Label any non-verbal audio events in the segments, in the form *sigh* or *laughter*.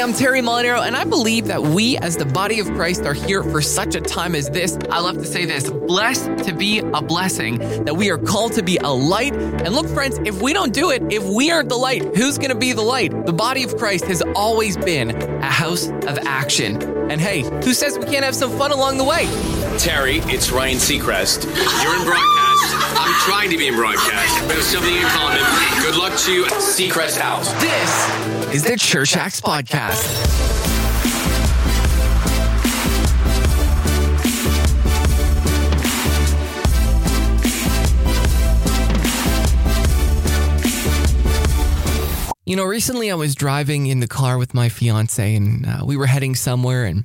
I'm Terry Molinaro, and I believe that we, as the body of Christ, are here for such a time as this. I love to say this blessed to be a blessing, that we are called to be a light. And look, friends, if we don't do it, if we aren't the light, who's going to be the light? The body of Christ has always been a house of action. And hey, who says we can't have some fun along the way? Terry, it's Ryan Seacrest. You're in broadcast. I'm trying to be in broadcast. We have something in common. Good luck to you at Seacrest House. This is the Church Acts Podcast. You know, recently I was driving in the car with my fiance and uh, we were heading somewhere and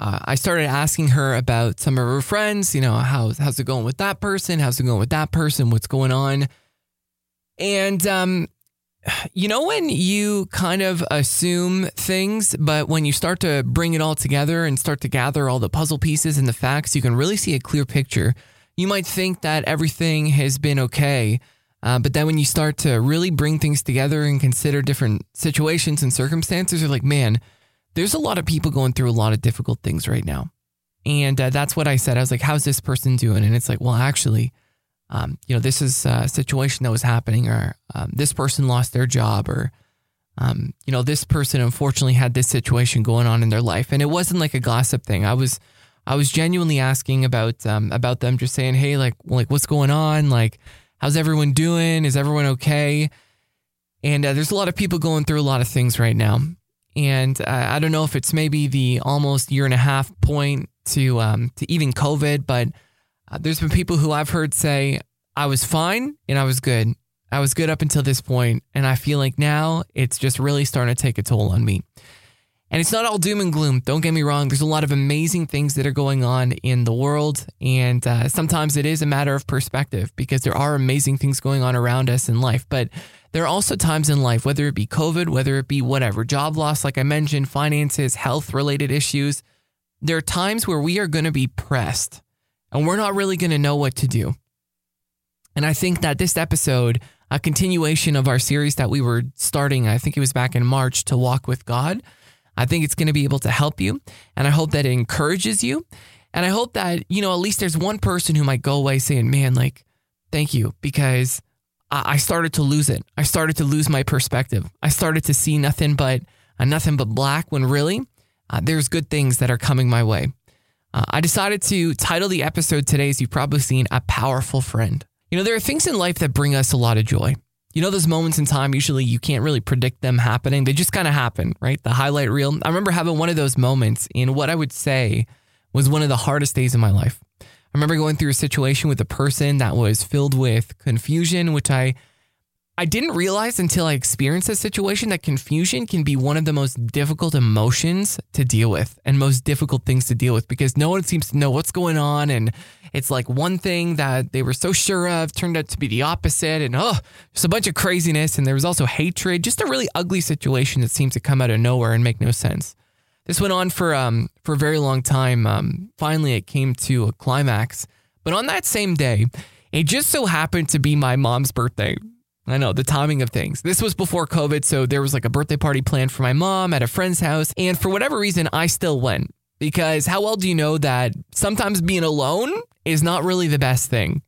uh, I started asking her about some of her friends, you know, how's, how's it going with that person? How's it going with that person? What's going on? And, um, you know, when you kind of assume things, but when you start to bring it all together and start to gather all the puzzle pieces and the facts, you can really see a clear picture. You might think that everything has been okay. Uh, but then when you start to really bring things together and consider different situations and circumstances, you're like, man, there's a lot of people going through a lot of difficult things right now. And uh, that's what I said. I was like, how's this person doing? And it's like, well, actually, um, you know, this is a situation that was happening, or um, this person lost their job, or, um, you know, this person unfortunately had this situation going on in their life. And it wasn't like a gossip thing. I was, I was genuinely asking about, um, about them, just saying, hey, like, like, what's going on? Like, how's everyone doing? Is everyone okay? And uh, there's a lot of people going through a lot of things right now. And uh, I don't know if it's maybe the almost year and a half point to um, to even COVID, but uh, there's been people who I've heard say I was fine and I was good. I was good up until this point, and I feel like now it's just really starting to take a toll on me. And it's not all doom and gloom. Don't get me wrong. There's a lot of amazing things that are going on in the world. And uh, sometimes it is a matter of perspective because there are amazing things going on around us in life. But there are also times in life, whether it be COVID, whether it be whatever, job loss, like I mentioned, finances, health related issues, there are times where we are going to be pressed and we're not really going to know what to do. And I think that this episode, a continuation of our series that we were starting, I think it was back in March, to walk with God. I think it's going to be able to help you. And I hope that it encourages you. And I hope that, you know, at least there's one person who might go away saying, man, like, thank you, because I started to lose it. I started to lose my perspective. I started to see nothing but uh, nothing but black when really uh, there's good things that are coming my way. Uh, I decided to title the episode today, as you've probably seen, A Powerful Friend. You know, there are things in life that bring us a lot of joy. You know, those moments in time, usually you can't really predict them happening. They just kind of happen, right? The highlight reel. I remember having one of those moments in what I would say was one of the hardest days of my life. I remember going through a situation with a person that was filled with confusion, which I I didn't realize until I experienced a situation that confusion can be one of the most difficult emotions to deal with and most difficult things to deal with because no one seems to know what's going on. And it's like one thing that they were so sure of turned out to be the opposite. And oh, just a bunch of craziness. And there was also hatred, just a really ugly situation that seems to come out of nowhere and make no sense. This went on for um, for a very long time. Um, finally, it came to a climax. But on that same day, it just so happened to be my mom's birthday. I know the timing of things. This was before COVID, so there was like a birthday party planned for my mom at a friend's house. And for whatever reason, I still went because how well do you know that sometimes being alone is not really the best thing?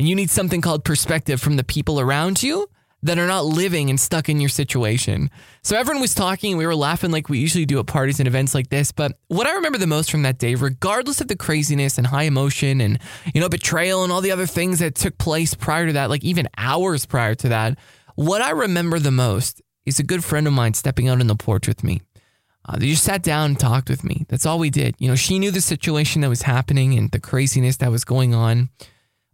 And you need something called perspective from the people around you that are not living and stuck in your situation. So everyone was talking and we were laughing like we usually do at parties and events like this. But what I remember the most from that day, regardless of the craziness and high emotion and, you know, betrayal and all the other things that took place prior to that, like even hours prior to that, what I remember the most is a good friend of mine stepping out on the porch with me. Uh, they just sat down and talked with me. That's all we did. You know, she knew the situation that was happening and the craziness that was going on.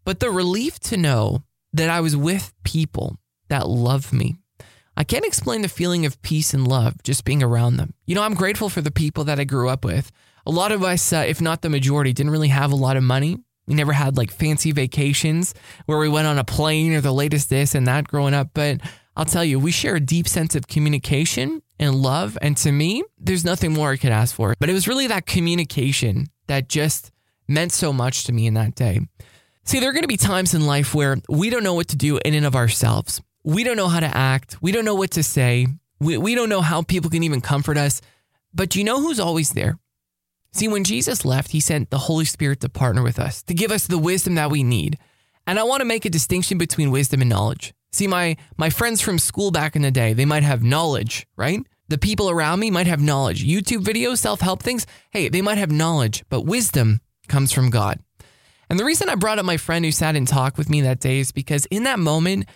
But the relief to know that I was with people that love me. I can't explain the feeling of peace and love just being around them. You know, I'm grateful for the people that I grew up with. A lot of us, uh, if not the majority, didn't really have a lot of money. We never had like fancy vacations where we went on a plane or the latest this and that growing up. But I'll tell you, we share a deep sense of communication and love. And to me, there's nothing more I could ask for. But it was really that communication that just meant so much to me in that day. See, there are going to be times in life where we don't know what to do in and of ourselves. We don't know how to act. We don't know what to say. We, we don't know how people can even comfort us, but do you know who's always there? See, when Jesus left, he sent the Holy Spirit to partner with us, to give us the wisdom that we need. And I want to make a distinction between wisdom and knowledge. See, my, my friends from school back in the day, they might have knowledge, right? The people around me might have knowledge. YouTube videos, self help things, hey, they might have knowledge, but wisdom comes from God. And the reason I brought up my friend who sat and talked with me that day is because in that moment,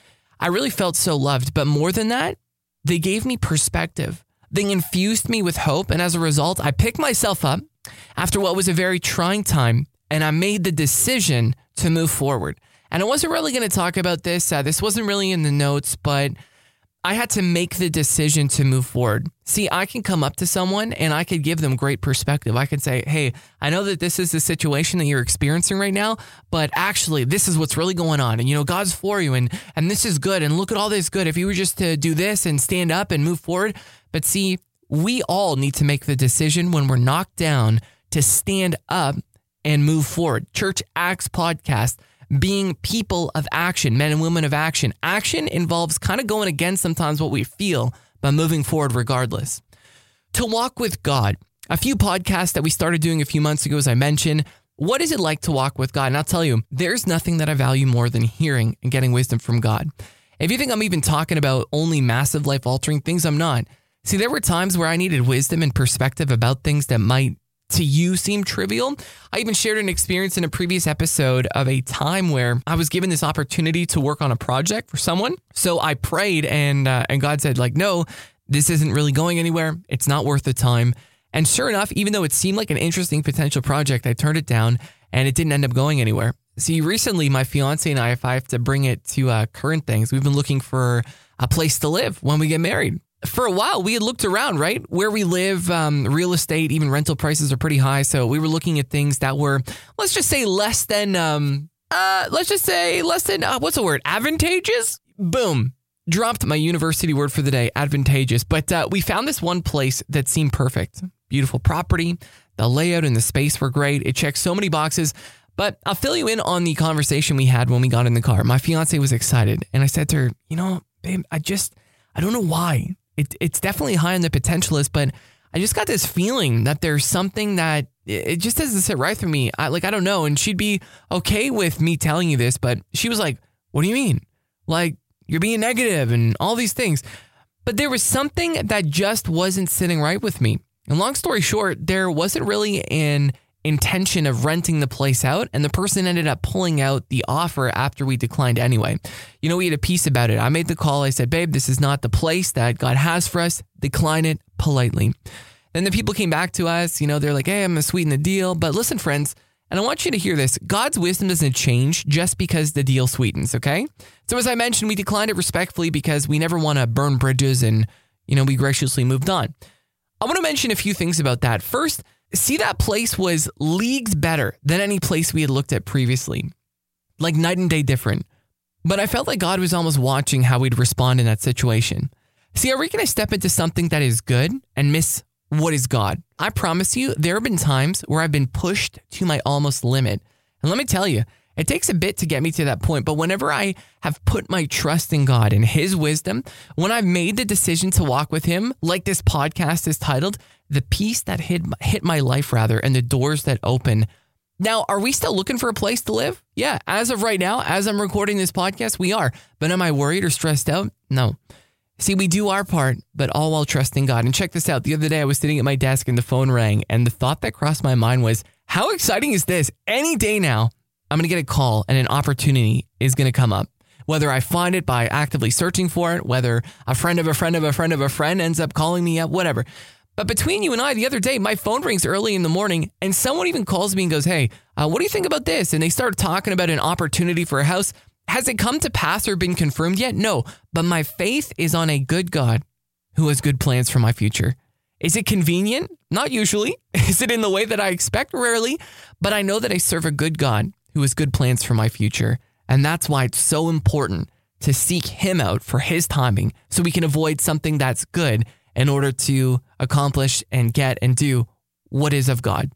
I really felt so loved. But more than that, they gave me perspective. They infused me with hope. And as a result, I picked myself up after what was a very trying time and I made the decision to move forward. And I wasn't really going to talk about this. Uh, this wasn't really in the notes, but I had to make the decision to move forward. See, I can come up to someone and I could give them great perspective. I could say, Hey, I know that this is the situation that you're experiencing right now, but actually, this is what's really going on. And, you know, God's for you and, and this is good. And look at all this good. If you were just to do this and stand up and move forward. But see, we all need to make the decision when we're knocked down to stand up and move forward. Church Acts podcast being people of action, men and women of action. Action involves kind of going against sometimes what we feel, but moving forward regardless. To walk with God, a few podcasts that we started doing a few months ago, as I mentioned, what is it like to walk with God? And I'll tell you, there's nothing that I value more than hearing and getting wisdom from God. If you think I'm even talking about only massive life altering things, I'm not. See, there were times where I needed wisdom and perspective about things that might to you seem trivial. I even shared an experience in a previous episode of a time where I was given this opportunity to work on a project for someone. So I prayed and uh, and God said like, "No, this isn't really going anywhere. It's not worth the time." And sure enough, even though it seemed like an interesting potential project, I turned it down and it didn't end up going anywhere. See, recently my fiance and I, if I have to bring it to uh, current things, we've been looking for a place to live when we get married for a while we had looked around right? Where we live um, real estate even rental prices are pretty high. So we were looking at things that were let's just say less than um, uh, let's just say less than uh, what's the word? Advantageous? Boom. Dropped my university word for the day advantageous. But uh, we found this one place that seemed perfect. Beautiful property. The layout and the space were great. It checked so many boxes. But I'll fill you in on the conversation we had when we got in the car. My fiance was excited, and I said to her, "You know, babe, I just, I don't know why, it, it's definitely high on the potential list, but I just got this feeling that there's something that it just doesn't sit right for me. I like I don't know. And she'd be okay with me telling you this, but she was like, "What do you mean? Like you're being negative and all these things." But there was something that just wasn't sitting right with me. And long story short, there wasn't really an intention of renting the place out, and the person ended up pulling out the offer after we declined anyway. You know, we had a peace about it. I made the call. I said, babe, this is not the place that God has for us. Decline it politely. Then the people came back to us. You know, they're like, hey, I'm going to sweeten the deal. But listen, friends, and I want you to hear this God's wisdom doesn't change just because the deal sweetens, okay? So, as I mentioned, we declined it respectfully because we never want to burn bridges and, you know, we graciously moved on. I want to mention a few things about that. First, see that place was leagues better than any place we had looked at previously, like night and day different. But I felt like God was almost watching how we'd respond in that situation. See, are we going to step into something that is good and miss what is God? I promise you, there have been times where I've been pushed to my almost limit. And let me tell you, it takes a bit to get me to that point, but whenever I have put my trust in God and His wisdom, when I've made the decision to walk with Him, like this podcast is titled, The Peace That Hit, hit My Life, rather, and the Doors That Open. Now, are we still looking for a place to live? Yeah, as of right now, as I'm recording this podcast, we are. But am I worried or stressed out? No. See, we do our part, but all while trusting God. And check this out. The other day, I was sitting at my desk and the phone rang, and the thought that crossed my mind was, how exciting is this? Any day now, I'm going to get a call and an opportunity is going to come up. Whether I find it by actively searching for it, whether a friend of a friend of a friend of a friend ends up calling me up, whatever. But between you and I, the other day, my phone rings early in the morning and someone even calls me and goes, Hey, uh, what do you think about this? And they start talking about an opportunity for a house. Has it come to pass or been confirmed yet? No. But my faith is on a good God who has good plans for my future. Is it convenient? Not usually. *laughs* Is it in the way that I expect? Rarely. But I know that I serve a good God who has good plans for my future. And that's why it's so important to seek Him out for His timing so we can avoid something that's good in order to accomplish and get and do what is of God.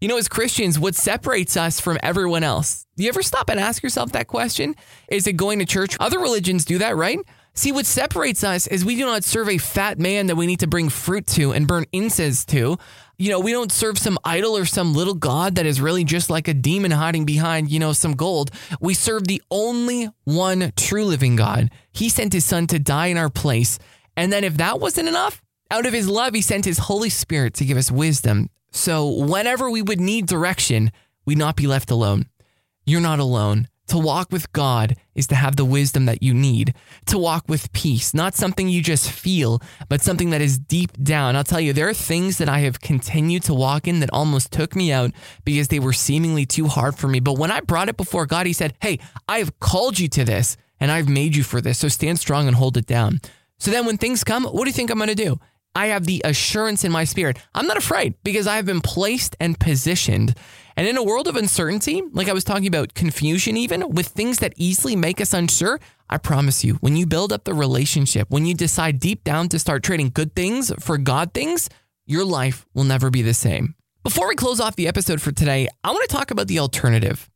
You know, as Christians, what separates us from everyone else? Do you ever stop and ask yourself that question? Is it going to church? Other religions do that, right? See, what separates us is we do not serve a fat man that we need to bring fruit to and burn incense to. You know, we don't serve some idol or some little god that is really just like a demon hiding behind, you know, some gold. We serve the only one true living God. He sent his son to die in our place. And then if that wasn't enough, out of his love, he sent his Holy Spirit to give us wisdom. So whenever we would need direction, we'd not be left alone. You're not alone. To walk with God is to have the wisdom that you need. To walk with peace, not something you just feel, but something that is deep down. I'll tell you, there are things that I have continued to walk in that almost took me out because they were seemingly too hard for me. But when I brought it before God, He said, Hey, I have called you to this and I've made you for this. So stand strong and hold it down. So then when things come, what do you think I'm going to do? I have the assurance in my spirit. I'm not afraid because I have been placed and positioned. And in a world of uncertainty, like I was talking about confusion, even with things that easily make us unsure, I promise you, when you build up the relationship, when you decide deep down to start trading good things for God things, your life will never be the same. Before we close off the episode for today, I want to talk about the alternative.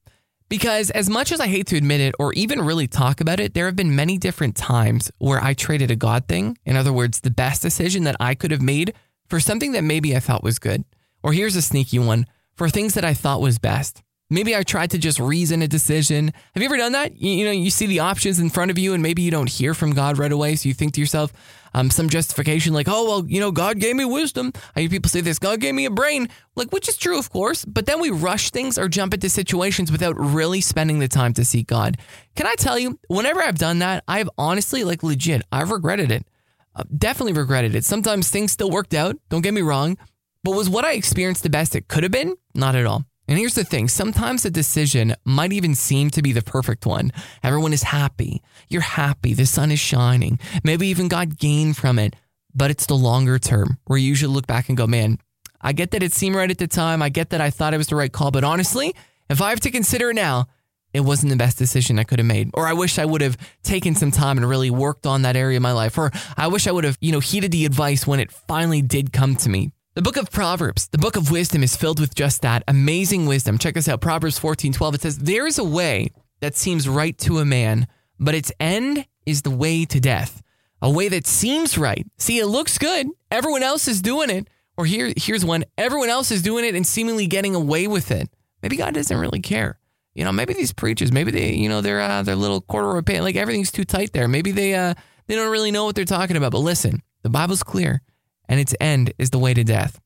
Because as much as I hate to admit it or even really talk about it, there have been many different times where I traded a God thing, in other words, the best decision that I could have made for something that maybe I thought was good. Or here's a sneaky one for things that I thought was best. Maybe I tried to just reason a decision. Have you ever done that? You, know, you see the options in front of you and maybe you don't hear from God right away. So you think to yourself, um, some justification like, oh, well, you know, God gave me wisdom. I hear people say this, God gave me a brain, like, which is true, of course. But then we rush things or jump into situations without really spending the time to seek God. Can I tell you, whenever I've done that, I've honestly, like, legit, I've regretted it. Uh, definitely regretted it. Sometimes things still worked out, don't get me wrong. But was what I experienced the best it could have been? Not at all. And here's the thing sometimes a decision might even seem to be the perfect one. Everyone is happy. You're happy. The sun is shining. Maybe even got gain from it. But it's the longer term where you usually look back and go, man, I get that it seemed right at the time. I get that I thought it was the right call. But honestly, if I have to consider it now, it wasn't the best decision I could have made. Or I wish I would have taken some time and really worked on that area of my life. Or I wish I would have, you know, heeded the advice when it finally did come to me. The book of Proverbs, the book of wisdom is filled with just that amazing wisdom. Check this out Proverbs 14 12. It says, There is a way that seems right to a man, but its end is the way to death. A way that seems right. See, it looks good. Everyone else is doing it. Or here, here's one everyone else is doing it and seemingly getting away with it. Maybe God doesn't really care. You know, maybe these preachers, maybe they, you know, they're uh, their little corduroy pants, like everything's too tight there. Maybe they uh, they don't really know what they're talking about. But listen, the Bible's clear and its end is the way to death.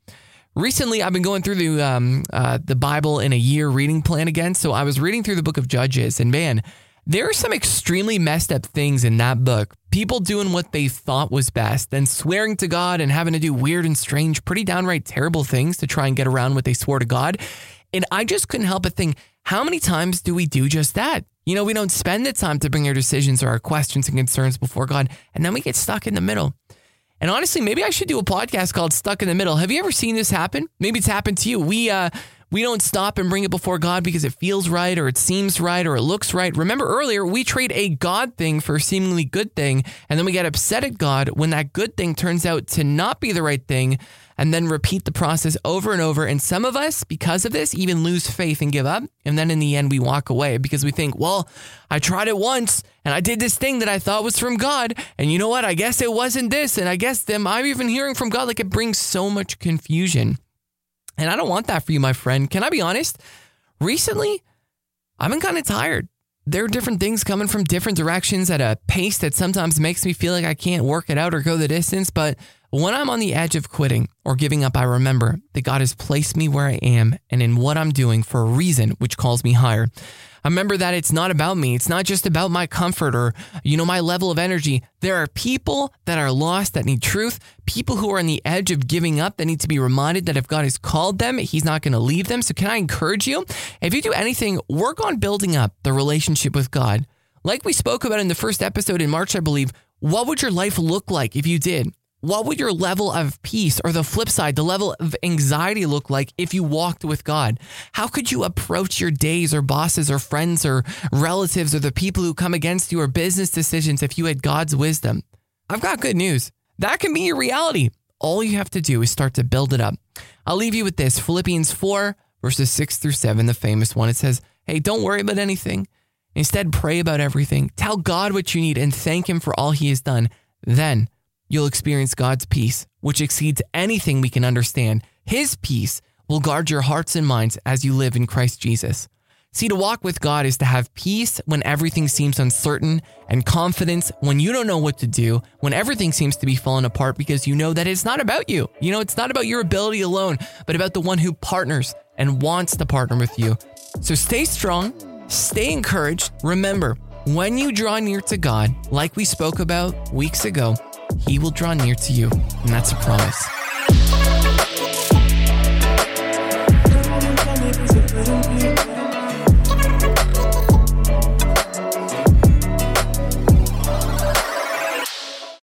Recently, I've been going through the um, uh, the Bible in a year reading plan again. So I was reading through the book of Judges, and man, there are some extremely messed up things in that book. People doing what they thought was best, then swearing to God and having to do weird and strange, pretty downright terrible things to try and get around what they swore to God. And I just couldn't help but think, how many times do we do just that? You know, we don't spend the time to bring our decisions or our questions and concerns before God, and then we get stuck in the middle. And honestly, maybe I should do a podcast called Stuck in the Middle. Have you ever seen this happen? Maybe it's happened to you. We uh we don't stop and bring it before God because it feels right or it seems right or it looks right. Remember earlier, we trade a God thing for a seemingly good thing, and then we get upset at God when that good thing turns out to not be the right thing and then repeat the process over and over. And some of us, because of this, even lose faith and give up. And then in the end, we walk away because we think, well, I tried it once and I did this thing that I thought was from God. And you know what? I guess it wasn't this. And I guess them, I'm even hearing from God. Like it brings so much confusion. And I don't want that for you, my friend. Can I be honest? Recently, I've been kind of tired. There are different things coming from different directions at a pace that sometimes makes me feel like I can't work it out or go the distance. But when I'm on the edge of quitting or giving up, I remember that God has placed me where I am and in what I'm doing for a reason which calls me higher. I remember that it's not about me. It's not just about my comfort or, you know, my level of energy. There are people that are lost that need truth, people who are on the edge of giving up that need to be reminded that if God has called them, He's not going to leave them. So, can I encourage you? If you do anything, work on building up the relationship with God. Like we spoke about in the first episode in March, I believe, what would your life look like if you did? What would your level of peace or the flip side, the level of anxiety look like if you walked with God? How could you approach your days or bosses or friends or relatives or the people who come against you or business decisions if you had God's wisdom? I've got good news. That can be your reality. All you have to do is start to build it up. I'll leave you with this Philippians 4, verses 6 through 7, the famous one. It says, Hey, don't worry about anything. Instead, pray about everything. Tell God what you need and thank Him for all He has done. Then you'll experience God's peace, which exceeds anything we can understand. His peace will guard your hearts and minds as you live in Christ Jesus. See, to walk with God is to have peace when everything seems uncertain and confidence when you don't know what to do, when everything seems to be falling apart because you know that it's not about you. You know, it's not about your ability alone, but about the one who partners and wants to partner with you. So stay strong, stay encouraged. Remember, when you draw near to God, like we spoke about weeks ago, He will draw near to you. And that's a promise.